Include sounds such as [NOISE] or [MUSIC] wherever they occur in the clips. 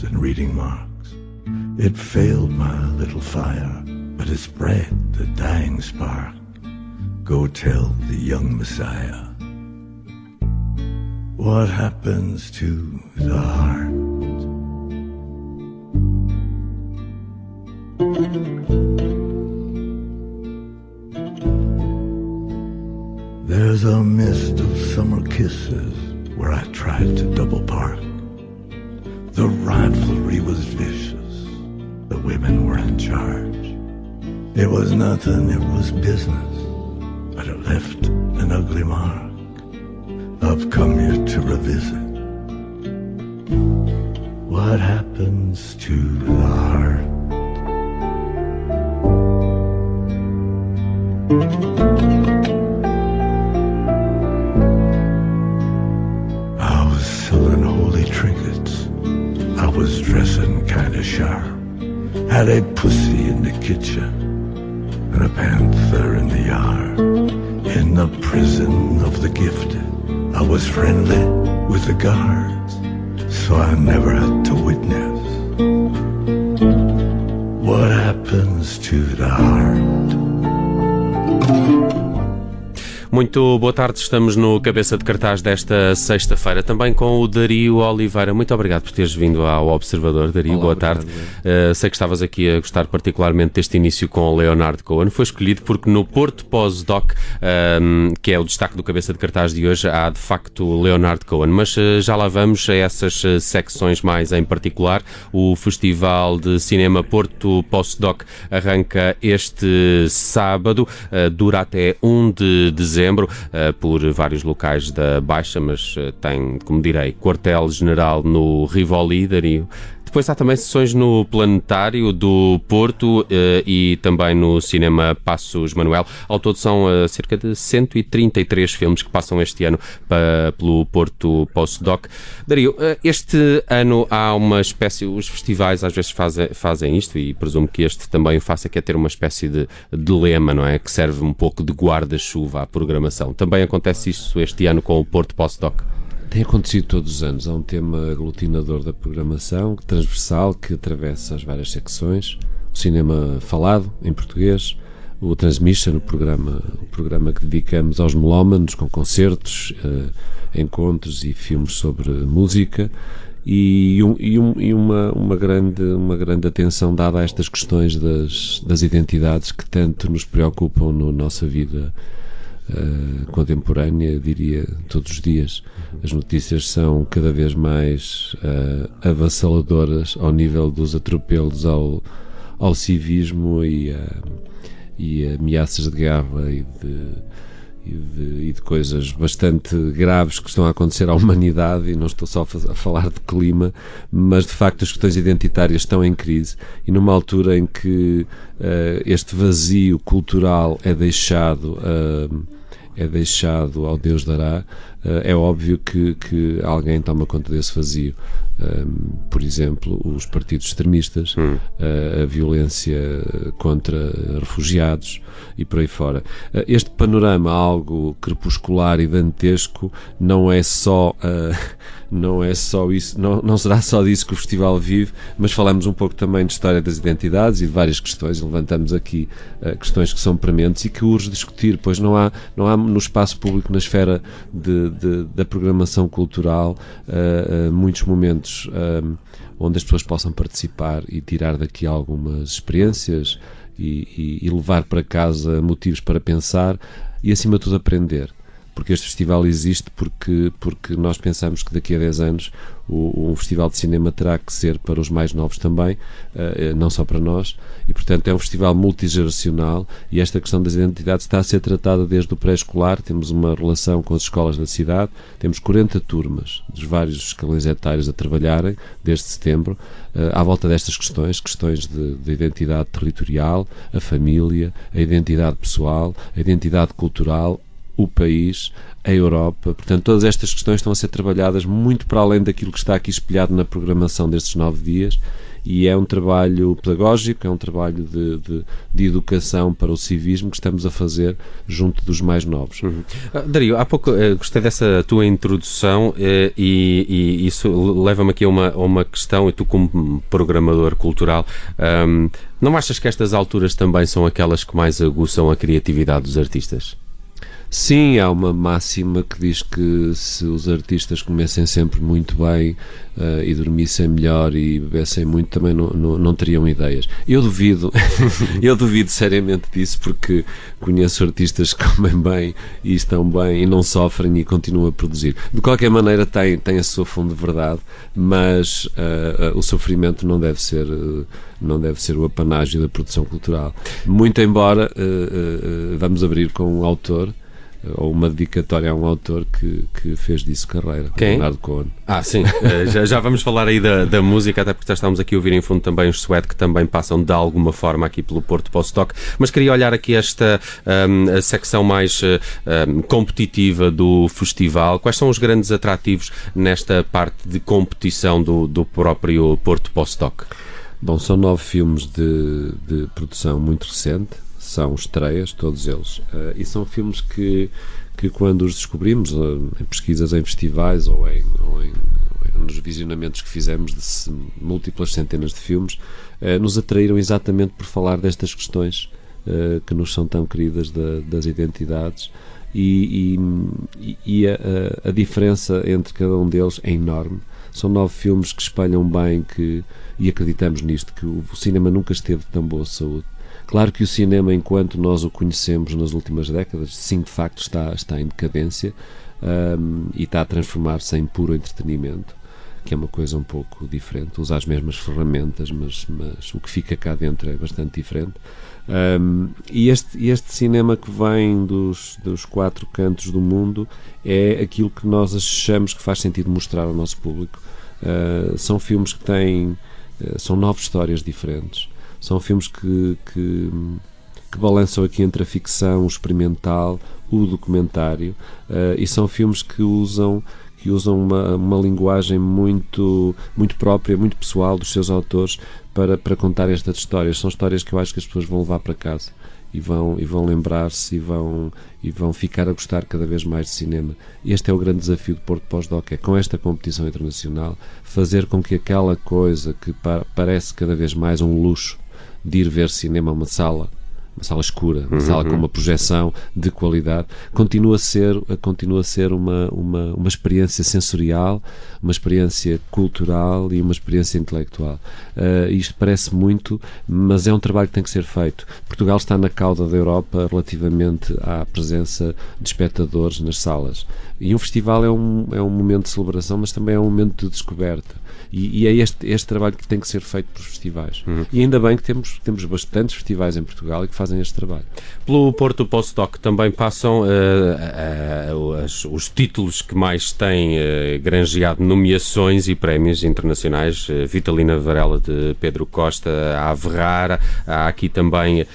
Christ and reading Marx. It failed my little fire, but it spread the dying spark. Go tell the young Messiah what happens to the heart. There's a mist of summer kisses where I tried to double park. Rivalry was vicious, the women were in charge. It was nothing, it was business, but it left an ugly mark. I've come here to revisit what happens to the heart. Had a pussy in the kitchen and a panther in the yard. In the prison of the gifted, I was friendly with the guards, so I never had to witness what happens to the heart. Muito boa tarde, estamos no cabeça de cartaz desta sexta-feira, também com o Dario Oliveira. Muito obrigado por teres vindo ao Observador, Dario. Olá, boa tarde. Uh, sei que estavas aqui a gostar particularmente deste início com o Leonardo Cohen. Foi escolhido porque no Porto Pós-Doc, um, que é o destaque do cabeça de cartaz de hoje, há de facto Leonardo Cohen. Mas uh, já lá vamos a essas uh, secções mais em particular. O Festival de Cinema Porto Pós-Doc arranca este sábado, dura até 1 de dezembro, uh, por vários locais da Baixa, mas uh, tem, como direi, quartel-general no Rivoli, Dario. Depois há também sessões no Planetário do Porto eh, e também no Cinema Passos Manuel. Ao todo são eh, cerca de 133 filmes que passam este ano pelo Porto Postdoc. Dario, eh, este ano há uma espécie, os festivais às vezes fazem, fazem isto e presumo que este também o faça, que é ter uma espécie de, de lema, não é? Que serve um pouco de guarda-chuva à programação. Também acontece isso este ano com o Porto Postdoc. Tem acontecido todos os anos. Há um tema aglutinador da programação, transversal, que atravessa as várias secções. O cinema falado, em português. O Transmission, o programa, o programa que dedicamos aos melómanos, com concertos, eh, encontros e filmes sobre música. E, um- e um- e uma, uma, grande, uma grande atenção dada a estas questões das, das identidades que tanto nos preocupam na nossa vida eh, contemporânea, diria, todos os dias. As notícias são cada vez mais eh, avassaladoras ao nível dos atropelos ao, ao civismo e, eh, e ameaças de guerra e de, e, de, e de coisas bastante graves que estão a acontecer à humanidade, e não estou só a fa- a falar de clima, mas de facto as questões identitárias estão em crise e numa altura em que eh, este vazio cultural é deixado. eh, é deixado ao Deus dará, é óbvio que, que alguém toma conta desse vazio. Um, por exemplo, os partidos extremistas, eh, a violência contra refugiados e por aí fora. Eh, Este panorama, algo crepuscular e dantesco, não é só. eh, [LAUGHS] não é só isso, não, não será só disso que o festival vive, mas falamos um pouco também de história das identidades e de várias questões. Levantamos aqui eh, questões que são prementes e que urge discutir, pois não há, não há no espaço público, na esfera de, de- da programação cultural, eh, muitos momentos eh, onde as pessoas possam participar e tirar daqui algumas experiências e, e- e levar para casa motivos para pensar e, acima de tudo, aprender porque este festival existe porque, porque nós pensamos que daqui a 10 anos o, um festival de cinema terá que ser para os mais novos também, eh, não só para nós, e portanto é um festival multigeracional e esta questão das identidades está a ser tratada desde o pré-escolar, temos uma relação com as escolas da cidade, temos 40 turmas dos vários escalões etários a trabalharem desde setembro eh, à volta destas questões, questões de, de identidade territorial, a família, a identidade pessoal, a identidade cultural, o país, a Europa. Portanto, todas estas questões estão a ser trabalhadas muito para além daquilo que está aqui espelhado na programação destes nove dias e é um trabalho pedagógico, é um trabalho de, de, de, educação para o civismo que estamos a fazer junto dos mais novos. Uhum. Uh, Dario, há pouco uh, gostei dessa tua introdução uh, e, e, isso leva-me aqui a uma, a uma questão, e tu como programador cultural, um, não achas que estas alturas também são aquelas que mais aguçam a criatividade dos artistas? Sim, há uma máxima que diz que se os artistas comessem sempre muito bem uh, e dormissem melhor e bebessem muito, também não, não, não teriam ideias. Eu duvido, [LAUGHS] eu duvido seriamente disso porque conheço artistas que comem bem e estão bem e não sofrem e continuam a produzir. De qualquer maneira, tem, tem a sua fundo de verdade, mas uh, uh, o sofrimento não deve ser. não deve ser o apanágio da produção cultural. Muito embora vamos abrir com um autor ou uma dedicatória a um autor que, que fez disso carreira, Quem? Leonardo Cohen. Ah, sim, uh, [LAUGHS] já, já vamos falar aí da, da música, até porque já estamos aqui a ouvir em fundo também os Sweat que também passam de alguma forma aqui pelo Porto Postoc, mas queria olhar aqui esta um, a secção mais um, competitiva do festival. Quais são os grandes atrativos nesta parte de competição do, do próprio Porto Postoc? Bom, são nove filmes de, de produção muito recente, são estreias, todos eles. Uh, e são filmes que, que quando os descobrimos, uh, em pesquisas em festivais ou em, ou em, nos visionamentos que fizemos de múltiplas centenas de filmes, uh, nos atraíram exatamente por falar destas questões que nos são tão queridas da, das identidades. E, e, e a, a, diferença entre cada um deles é enorme. São nove filmes que espalham bem que, e acreditamos nisto, que o cinema nunca esteve de tão boa saúde Claro que o cinema, enquanto nós o conhecemos nas últimas décadas, sim, de facto está, está em decadência um, e está a transformar-se em puro entretenimento, que é uma coisa um pouco diferente. Usar as mesmas ferramentas, mas, mas o que fica cá dentro é bastante diferente. Um, e este, este cinema que vem dos, dos quatro cantos do mundo é aquilo que nós achamos que faz sentido mostrar ao nosso público. Uh, são filmes que têm. Uh, são nove histórias diferentes. São filmes que, que, que balançam aqui entre a ficção, o experimental, o documentário, uh, e são filmes que usam que usam uma, uma linguagem muito, muito própria, muito pessoal dos seus autores para, para contar estas histórias. São histórias que eu acho que as pessoas vão levar para casa e vão, e vão lembrar-se e vão, e vão ficar a gostar cada vez mais de cinema. Este é o grande desafio do Porto Pós-Doc, é com esta competição internacional fazer com que aquela coisa que pa parece cada vez mais um luxo de ir ver cinema a uma sala uma sala escura, uma uhum. sala com uma projeção de qualidade, continua a ser, continua a ser uma, uma, uma experiência sensorial, uma experiência cultural e uma experiência intelectual. Uh, isto parece muito, mas é um trabalho que tem que ser feito. Portugal está na cauda da Europa relativamente à presença de espectadores nas salas. E um festival é um, é um momento de celebração, mas também é um momento de descoberta. E, e, é este, este trabalho que tem que ser feito pelos festivais. Uhum. E ainda bem que temos, temos bastantes festivais em Portugal e que fazem este trabalho. Pelo Porto Postdoc também passam uh, uh, os, os, títulos que mais têm uh, granjeado nomeações e prémios internacionais. Vitalina Varela de Pedro Costa, a Averrara, há aqui também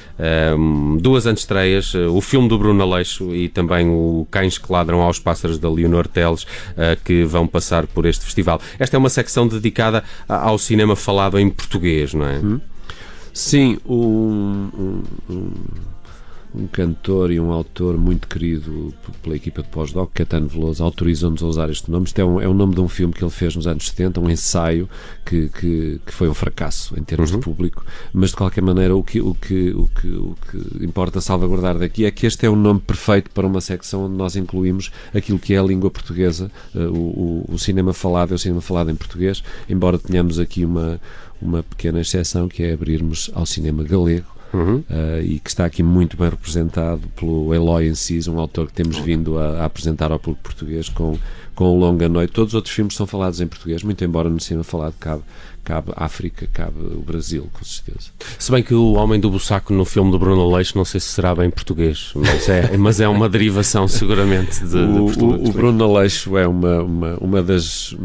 duas antestreias, o filme do Bruno Aleixo e também o Cães que Ladram aos Pássaros da Leonor Teles, que vão passar por este festival. Esta é uma secção dedicada ao cinema falado em português, não é? Hum? Sim, um, um, um um cantor e um autor muito querido pela equipa de pós-doc, Caetano Veloso, autorizou-nos a usar este nome. Isto é, um, é o nome de um filme que ele fez nos anos 70, um ensaio que, que, que foi um fracasso em termos uhum. de público, mas de qualquer maneira o que, o, que, o, que, o que importa salvaguardar daqui é que este é o nome perfeito para uma secção onde nós incluímos aquilo que é a língua portuguesa, uh, o, o, o cinema falado é o cinema falado em português, embora tenhamos aqui uma, uma pequena exceção que é abrirmos ao cinema galego uhum. uh, e que está aqui muito bem representado pelo Eloy Enciso, um autor que temos vindo a, a, apresentar ao público português com, com Longa Noite. Todos os outros filmes são falados em português, muito embora no cinema falado cabe, cabe África, cabe o Brasil, com certeza. Se bem que o Homem do Bussaco no filme do Bruno Leixo, não sei se será bem português, mas é, [LAUGHS] mas é uma derivação seguramente de, o, de o, o Bruno Leixo é uma, uma, uma das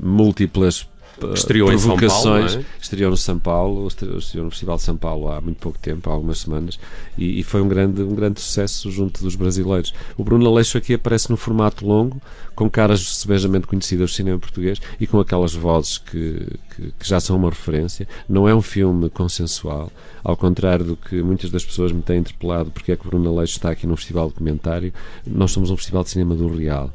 múltiplas estreou provocações. Em São Paulo, é? Estreou no São Paulo, estreou no Festival de São Paulo há muito pouco tempo, há algumas semanas, e, e, foi um grande, um grande sucesso junto dos brasileiros. O Bruno Aleixo aqui aparece no formato longo, com caras sebejamente conhecidas do cinema português e com aquelas vozes que, que, que já são uma referência. Não é um filme consensual, ao contrário do que muitas das pessoas me têm interpelado porque é que o Bruno Aleixo está aqui num festival documentário. Nós somos um festival de cinema do real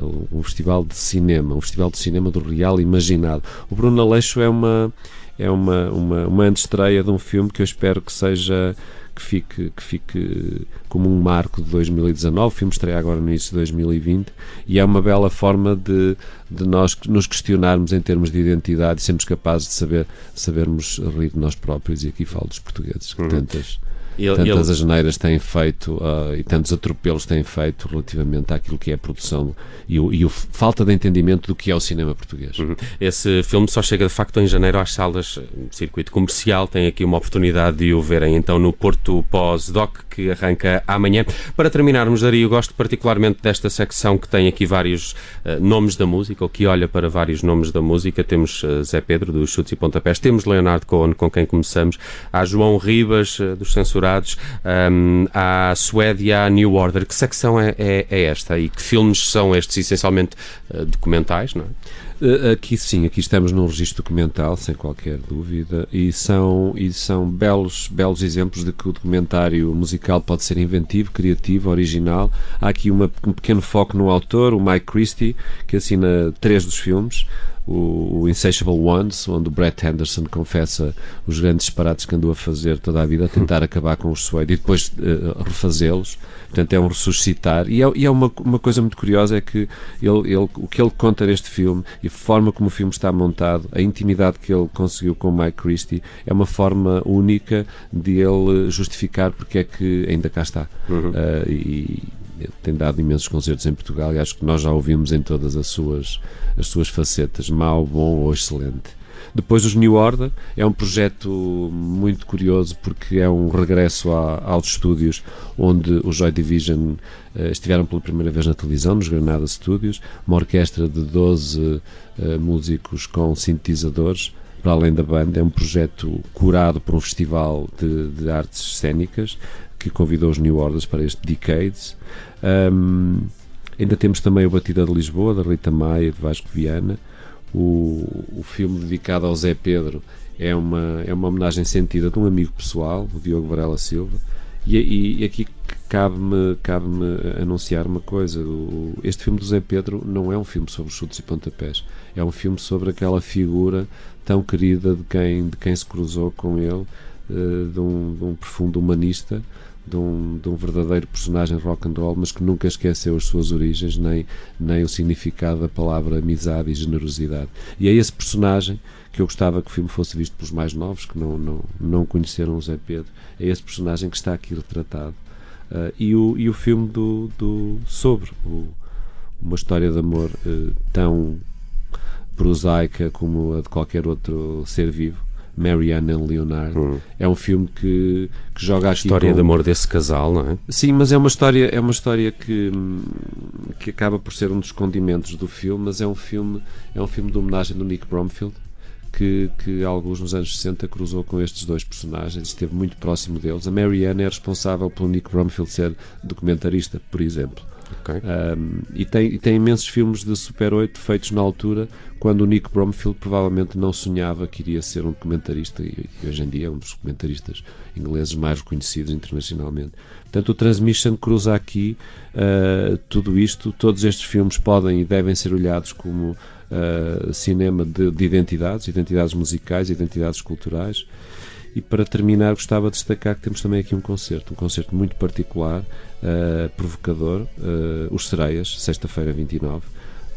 um festival de cinema, um festival de cinema do real imaginado. O Bruno Aleixo é uma é uma, uma, uma antestreia de um filme que eu espero que seja que fique, que fique como um marco de 2019. O filme estreia agora no início de 2020 e é uma bela forma de, de nós nos questionarmos em termos de identidade e sermos capazes de saber sabermos rir de nós próprios. E aqui falo dos portugueses que uhum. tantas ele, tantas ele... asneiras têm feito uh, e tantos atropelos têm feito relativamente àquilo que é a produção e o, e o falta de entendimento do que é o cinema português. Uhum. Esse filme só chega de facto em janeiro às salas circuito comercial. Tem aqui uma oportunidade de o verem então no Porto Pós-Doc, que arranca amanhã. Para terminarmos, Dario, gosto particularmente desta secção que tem aqui vários uh, nomes da música, ou que olha para vários nomes da música. Temos uh, Zé Pedro, dos Chutes e Pontapés, temos Leonardo Cohen, com quem começamos, há João Ribas, dos Censurados censurados, um, à à New Order. Que secção é, é, é, esta? E que filmes são estes, essencialmente uh, documentais, não é? Eh, aqui sim, aqui estamos num registro documental, sem qualquer dúvida, e são, e são belos, belos exemplos de que o documentário musical pode ser inventivo, criativo, original. Há aqui uma, um pequeno foco no autor, o Mike Christie, que assina três dos filmes o, o Insatiable Ones, onde o Brett Henderson confessa os grandes disparates que andou a fazer toda a vida, a tentar [LAUGHS] acabar com os Suede e depois uh, refazê-los. Portanto, é um ressuscitar. E é, e é uma, uma coisa muito curiosa: é que ele, ele, o que ele conta neste filme e a forma como o filme está montado, a intimidade que ele conseguiu com o Mike Christie, é uma forma única de ele justificar porque é que ainda cá está. Uhum. Uh, e tem dado imensos concertos em Portugal e acho que nós já ouvimos em todas as suas, as suas facetas, mau, bom ou excelente. Depois os New Order é um projeto muito curioso porque é um regresso a, aos estúdios onde o Joy Division uh, estiveram pela primeira vez na televisão, nos Granada Studios, uma orquestra de 12 uh, músicos com sintetizadores para além da banda, é um projeto curado por um festival de, de artes cênicas que convidou os New Orders para este Decades. Um, ainda temos também o Batida de Lisboa, da Rita Maia, de Vasco Viana. O, o filme dedicado ao Zé Pedro é uma, é uma homenagem sentida de um amigo pessoal, o Diogo Varela Silva. E, e, e aqui cabe-me cabe anunciar uma coisa: o, este filme do Zé Pedro não é um filme sobre chutes e pontapés, é um filme sobre aquela figura tão querida de quem, de quem se cruzou com ele, uh, de, um, de um profundo humanista de um, de um verdadeiro personagem rock and roll, mas que nunca esqueceu as suas origens, nem, nem o significado da palavra amizade e generosidade. E é esse personagem que eu gostava que o filme fosse visto pelos mais novos, que não, não, não conheceram o Zé Pedro. É esse personagem que está aqui retratado. Uh, e, o, e o filme do, do sobre o, uma história de amor uh, tão prosaica como a de qualquer outro ser vivo Marianne and Leonard. Hum. É um filme que, que joga. A história com... de amor desse casal, não é? Sim, mas é uma história, é uma história que, que acaba por ser um dos condimentos do filme, mas é um filme, é um filme de homenagem do Nick Bromfield. Que, que alguns nos anos 60 cruzou com estes dois personagens, esteve muito próximo deles. A Marianne é responsável pelo Nick Bromfield ser documentarista, por exemplo. Okay. Um, e, tem, e tem imensos filmes de Super 8 feitos na altura, quando o Nick Bromfield provavelmente não sonhava que iria ser um documentarista, e, e hoje em dia é um dos documentaristas ingleses mais reconhecidos internacionalmente. Portanto, o Transmission cruza aqui uh, tudo isto. Todos estes filmes podem e devem ser olhados como uh, cinema de, de identidades, identidades musicais, identidades culturais. E para terminar, gostava de destacar que temos também aqui um concerto, um concerto muito particular, uh, provocador, uh, Os Sereias, sexta-feira 29.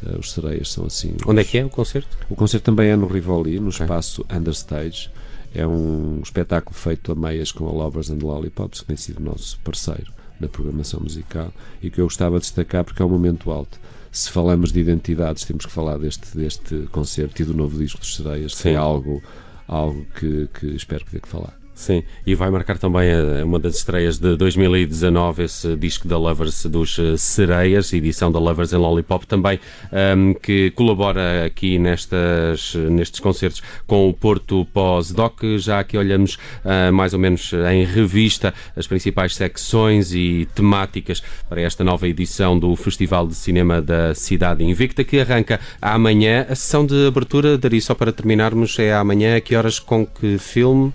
Uh, os Sereias são assim. Onde é que é o concerto? O concerto também é no Rivoli, no espaço Understage. É um espetáculo feito a meias com a Lovers and Lollipops, que tem sido nosso parceiro na programação musical e que eu gostava de destacar porque é um momento alto. Se falamos de identidades, temos que falar deste, deste concerto e do novo disco dos Sereias, que é algo algo que, que espero que falar. Sim, e vai marcar também eh, uma das estreias de 2019, esse disco da Lovers dos eh, Sereias, edição da Lovers em Lollipop, também um, ehm, que colabora aqui nestas, nestes concertos com o Porto Pós-Doc. Já aqui olhamos uh, mais ou menos em revista as principais secções e temáticas para esta nova edição do Festival de Cinema da Cidade Invicta, que arranca amanhã. A sessão de abertura, daria só para terminarmos, é amanhã. A que horas, com que filme?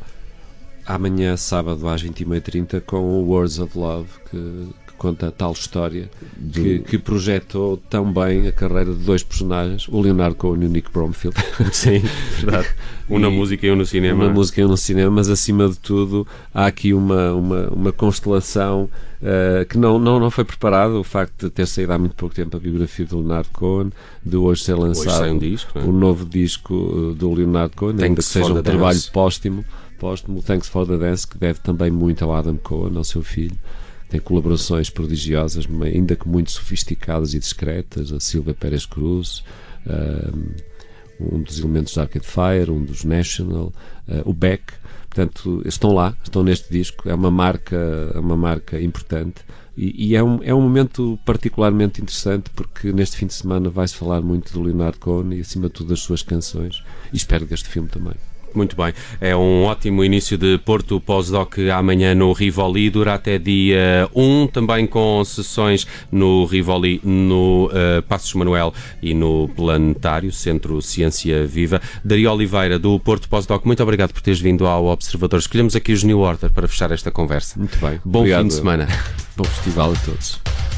Amanhã, sábado, às 21h30, com o Words of Love, que, que conta a tal história que, que, projetou tão bem a carreira de dois personagens, o Leonardo Cohen e o Nick Bromfield. [LAUGHS] Sim, verdade. Um na música e um no cinema. Um na música e um no cinema, mas acima de tudo há aqui uma, uma, uma constelação uh, que não, não, não foi preparada. O facto de ter saído há muito pouco tempo a biografia do Leonardo Cohen, de hoje ser lançado hoje um disco, o novo disco eh, do Leonardo Cohen, ainda que seja um trabalho póstumo póstumo, Thanks for the Dance, que deve também muito ao Adam Cohen, ao seu filho. Tem colaborações prodigiosas, ainda que muito sofisticadas e discretas. A Silvia Pérez Cruz, um dos elementos da Arcade Fire, um dos National, uh, o Beck. Portanto, estão lá, estão neste disco. É uma marca, é uma marca importante. E, e, é, um, é um momento particularmente interessante porque neste fim de semana vai-se falar muito do Leonardo Cohen e acima de tudo das suas canções e espero deste filme também. Muito bem. É um ótimo início de Porto Pós-Doc amanhã no Rivoli, dura até dia 1, também com sessões no Rivoli, no uh, Passos Manuel e no Planetário, Centro Ciência Viva. Dario Oliveira, do Porto Pós-Doc, muito obrigado por teres vindo ao Observador. Escolhemos aqui os New Order para fechar esta conversa. Muito bem. Bom obrigado. fim de semana. Bom festival a todos.